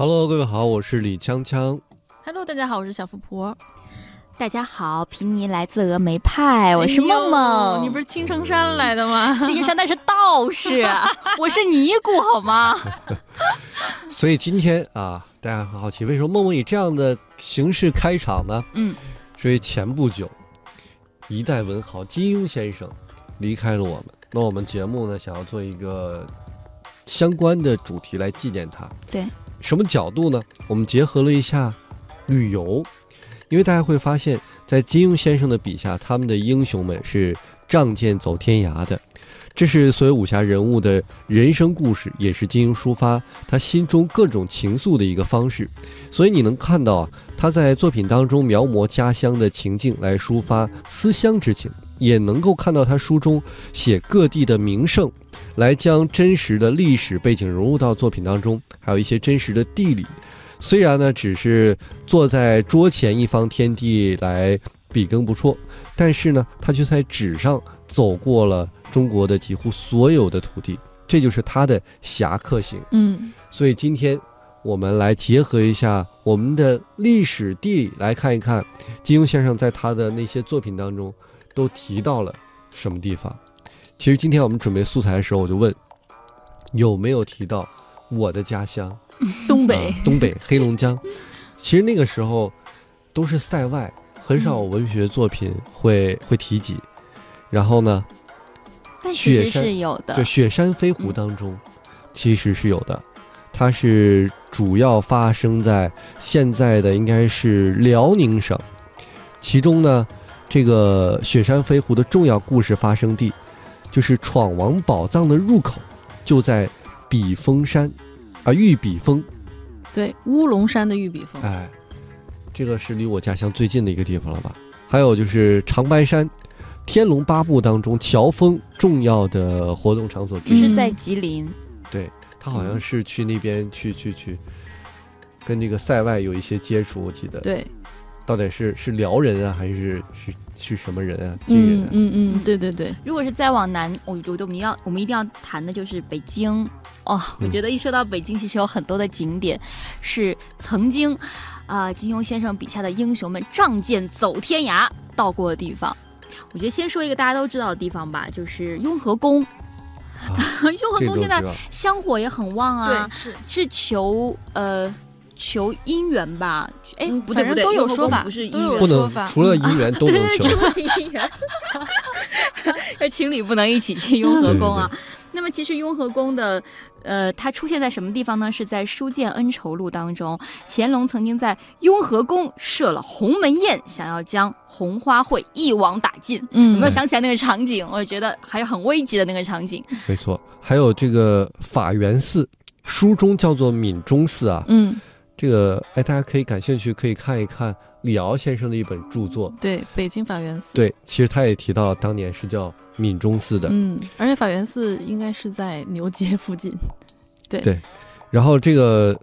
Hello，各位好，我是李锵锵。Hello，大家好，我是小富婆。大家好，平尼来自峨眉派，我是梦哎梦。呦你不是青城山来的吗？青城山那是道士，我是尼姑好吗？所以今天啊，大家很好奇，为什么梦梦以这样的形式开场呢？嗯，所以前不久，一代文豪金庸先生离开了我们。那我们节目呢，想要做一个相关的主题来纪念他。对，什么角度呢？我们结合了一下旅游，因为大家会发现，在金庸先生的笔下，他们的英雄们是仗剑走天涯的。这是所有武侠人物的人生故事，也是金庸抒发他心中各种情愫的一个方式。所以你能看到啊，他在作品当中描摹家乡的情境来抒发思乡之情，也能够看到他书中写各地的名胜，来将真实的历史背景融入到作品当中，还有一些真实的地理。虽然呢，只是坐在桌前一方天地来笔耕不辍，但是呢，他却在纸上走过了中国的几乎所有的土地，这就是他的侠客行。嗯，所以今天我们来结合一下我们的历史地理，来看一看金庸先生在他的那些作品当中都提到了什么地方。其实今天我们准备素材的时候，我就问有没有提到我的家乡 东北啊，东北黑龙江。其实那个时候都是塞外，很少有文学作品会会提及。然后呢，但其实是有的就。雪山飞狐当中，其实是有的，它是主要发生在现在的应该是辽宁省，其中呢，这个雪山飞狐的重要故事发生地，就是闯王宝藏的入口，就在笔峰山，啊，玉笔峰，对，乌龙山的玉笔峰。哎，这个是离我家乡最近的一个地方了吧？还有就是长白山，《天龙八部》当中乔峰重要的活动场所之一。这是在吉林，对他好像是去那边去去去，跟那个塞外有一些接触，我记得。对，到底是是辽人啊，还是是是什么人啊？军人嗯啊？嗯嗯，对对对，如果是再往南，我觉得我们要我们一定要谈的就是北京哦。我嗯觉得一说到北京，其实有很多的景点是曾经啊、金庸先生笔下的英雄们仗剑走天涯到过的地方。我觉得先说一个大家都知道的地方吧，就是雍和宫。啊 雍和宫现在香火也很旺啊，是，是求呃求姻缘吧？哎，嗯不对不对，都有说法不是姻都有缘不能说法除了姻缘都能求。对除了姻缘，而情侣不能一起去雍和宫啊。那么其实雍和宫的，呃，它出现在什么地方呢？是在《书剑恩仇录》当中，乾隆曾经在雍和宫设了鸿门宴，想要将红花会一网打尽。嗯，有没有想起来那个场景？我觉得还有很危急的那个场景。没错，还有这个法源寺，书中叫做闽中寺啊。嗯，这个哎，大家可以感兴趣，可以看一看李敖先生的一本著作。对，北京法源寺。对，其实他也提到当年是叫闽中寺的。嗯，而且法源寺应该是在牛街附近。对对然后这个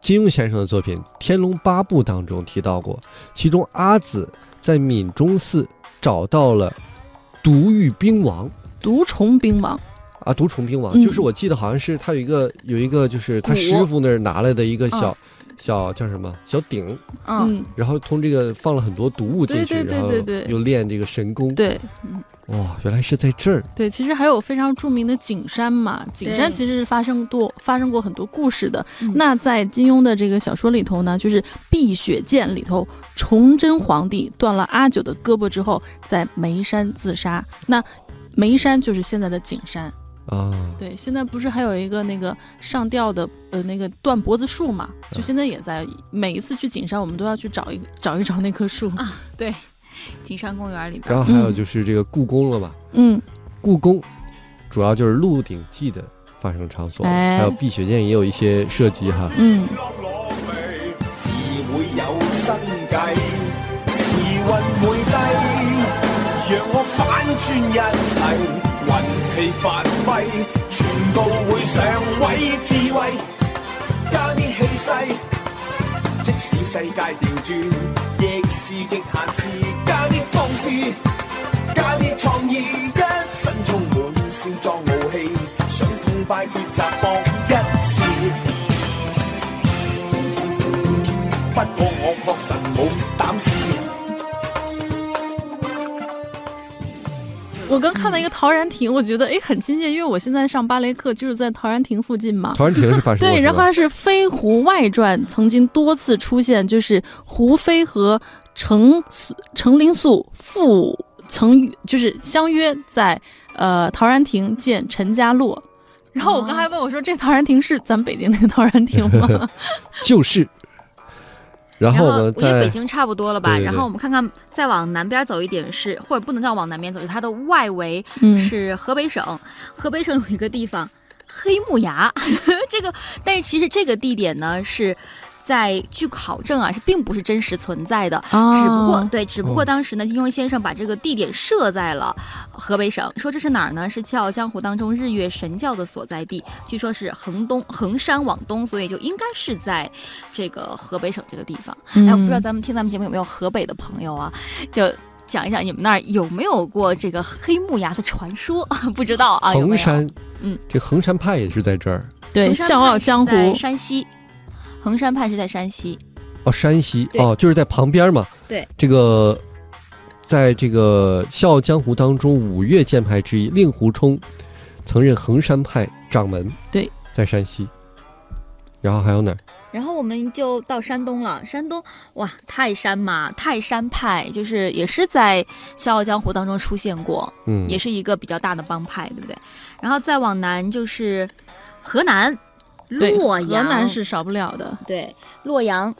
金庸先生的作品《天龙八部》当中提到过，其中阿紫在闽中寺找到了毒玉兵王毒虫兵王。啊，毒虫兵王，嗯就是我记得好像是他有一个有一个就是他师傅那儿拿来的一个小、嗯小叫什么小鼎，嗯，嗯，然后通这个放了很多毒物进去，对对对然后对对又练这个神功。对哇，原来是在这儿。对，其实还有非常著名的景山嘛，景山其实是发生过发生过很多故事的。嗯那在金庸的这个小说里头呢，就是《碧血剑》里头，崇祯皇帝断了阿九的胳膊之后，在眉山自杀。那眉山就是现在的景山。啊，对，现在不是还有一个那个上吊的呃那个断脖子树嘛？就现在也在，每一次去景山，我们都要去找一找一找那棵树啊。对，景山公园里边然。后还有嗯就是这个故宫了吧，嗯，故宫主要就是《鹿鼎记》的发生场所，哎还有《碧血剑》也有一些涉及哈。嗯，运气发挥，全部会上位，智慧加啲气势，即使世界调转，亦是极限时，加啲放肆，加啲创意，一身充满少壮傲气，想痛快抉择搏我刚看到一个陶然亭，我觉得哎很亲切，因为我现在上芭蕾课就是在陶然亭附近嘛。陶然亭是发生对，然后是《飞狐外传》曾经多次出现，就是胡飞和程素程灵素父曾就是相约在呃陶然亭见陈家洛。然后我刚才问我说：“这陶然亭是咱们北京那个陶然亭吗 就是。然后，我觉得北京差不多了吧？对对对然后我们看看，再往南边走一点是，或者不能叫往南边走，它的外围？”嗯，是河北省。河北省有一个地方黑木崖，这个，但是其实这个地点呢是。在据考证啊，是并不是真实存在的，哦只不过对，只不过哦当时呢，金庸先生把这个地点设在了河北省，说这是哪儿呢？是《笑傲江湖》当中日月神教的所在地，据说是横东衡山往东，所以就应该是在这个河北省这个地方。哎，我不知道嗯咱们听咱们节目有没有河北的朋友啊？就讲一讲你们那儿有没有过这个黑木崖的传说？不知道啊？衡山，嗯，这衡山派也是在这儿对《笑傲江湖在》山西，衡山派是在山西。哦，山西哦，就是在旁边嘛。对，这个在这个《笑傲江湖》当中，五岳剑派之一令狐冲曾任衡山派掌门。对，在山西。然后还有哪儿？然后我们就到山东了，山东哇，泰山嘛，泰山派就是也是在《笑傲江湖》当中出现过，嗯，也是一个比较大的帮派，对不对？然后再往南就是河南洛阳，南是少不了的。对洛阳，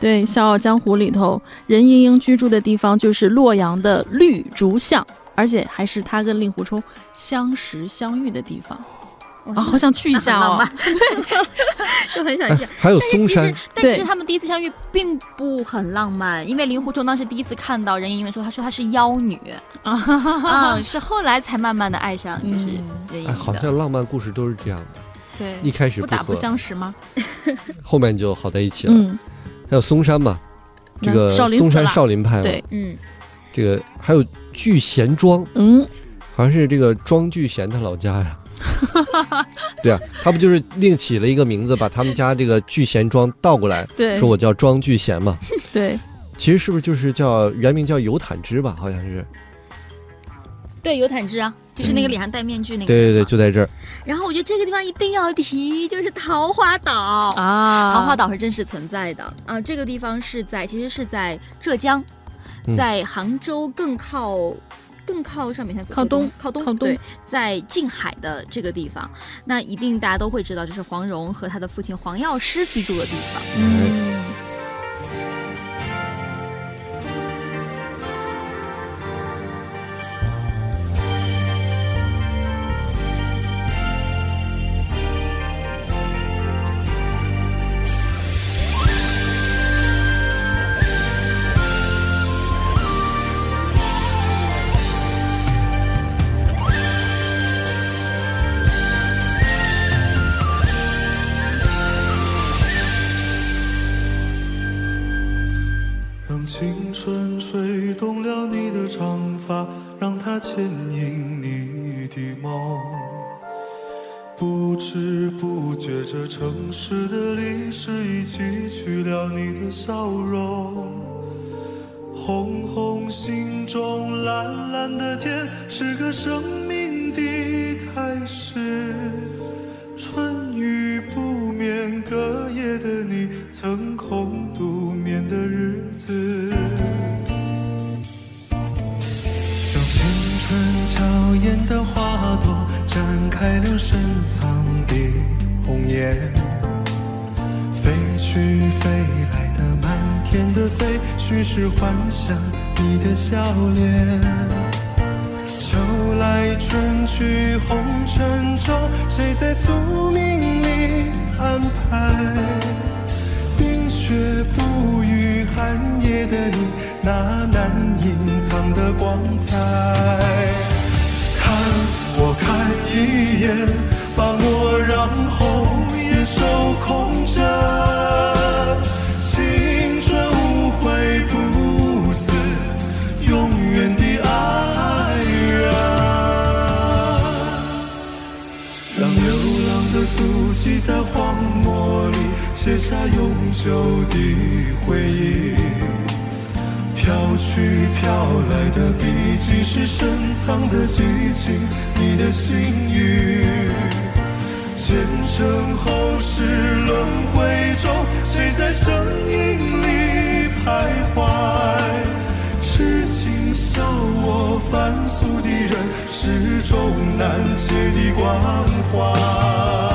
对，《笑傲江湖》里头，任盈盈居住的地方就是洛阳的绿竹巷，而且还是她跟令狐冲相识相遇的地方哇啊，好想去一下哦那很浪漫。，就很想去哎。还有但是其嵩山实，，但其实他们第一次相遇并不很浪漫，因为令狐冲当时第一次看到任盈盈的时候，他说她是妖女 啊，啊，是后来才慢慢的爱上就是任盈盈的。好像浪漫故事都是这样的，对，一开始不打不，相识吗？后面就好在一起了。嗯，还有嵩山嘛，这个嵩山少林派，对，嗯，这个还有聚贤庄，嗯，好像是这个庄聚贤他老家呀。对啊，他不就是另起了一个名字，把他们家这个聚贤庄倒过来，对，说我叫庄聚贤嘛。对，其实是不是就是叫原名叫尤坦之吧？好像是。对，有坦之啊，就是那个嗯脸上戴面具那个。对对对，。就在这儿。然后我觉得这个地方一定要提，就是桃花岛。啊，桃花岛是真实存在的啊，这个地方是在其实是在浙江，嗯在杭州更靠。更靠上面，看左靠东靠东，靠东对，在近海的这个地方，那一定大家都会知道，这是黄蓉和他的父亲黄药师居住的地方。嗯，春吹动了你的长发，让它牵引你的梦。不知不觉，这城市的历史已记取了你的笑容。红红心中，蓝蓝的天，是个生命的开始。深藏的红颜，飞去飞来的满天的飞，许是幻想你的笑脸。秋来春去红尘中，谁在宿命里安排？冰雪不语寒夜的你，那难隐藏的光彩。一眼，把我让后夜手空着。青春无悔不死，永远的爱人。让流浪的足迹在荒漠里写下永久的回忆。飘去飘来的笔迹是深藏的激情，你的心语。前尘后世轮回中，谁在声音里徘徊？痴情笑我凡俗的人，始终难解的关怀。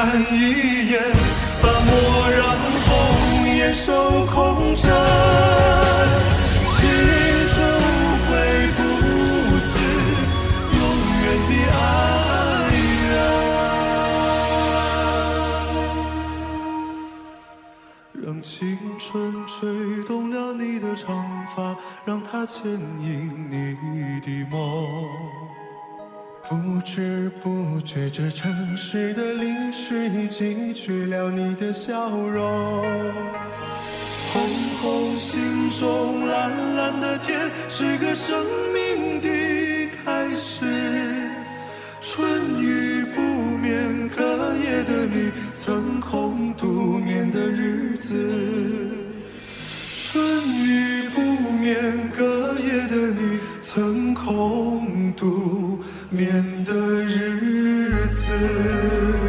看一眼，把蓦然红颜守空枕。青春无悔不死，永远的爱人。让青春吹动了你的长发，让它牵引你的梦。不知不觉，这城市的历史已记取了你的笑容。红红心中，蓝蓝的天，是个生命的开始。春雨不眠，隔夜的你，曾空独眠的日子。春雨不眠，隔夜的你，曾空独面的日子。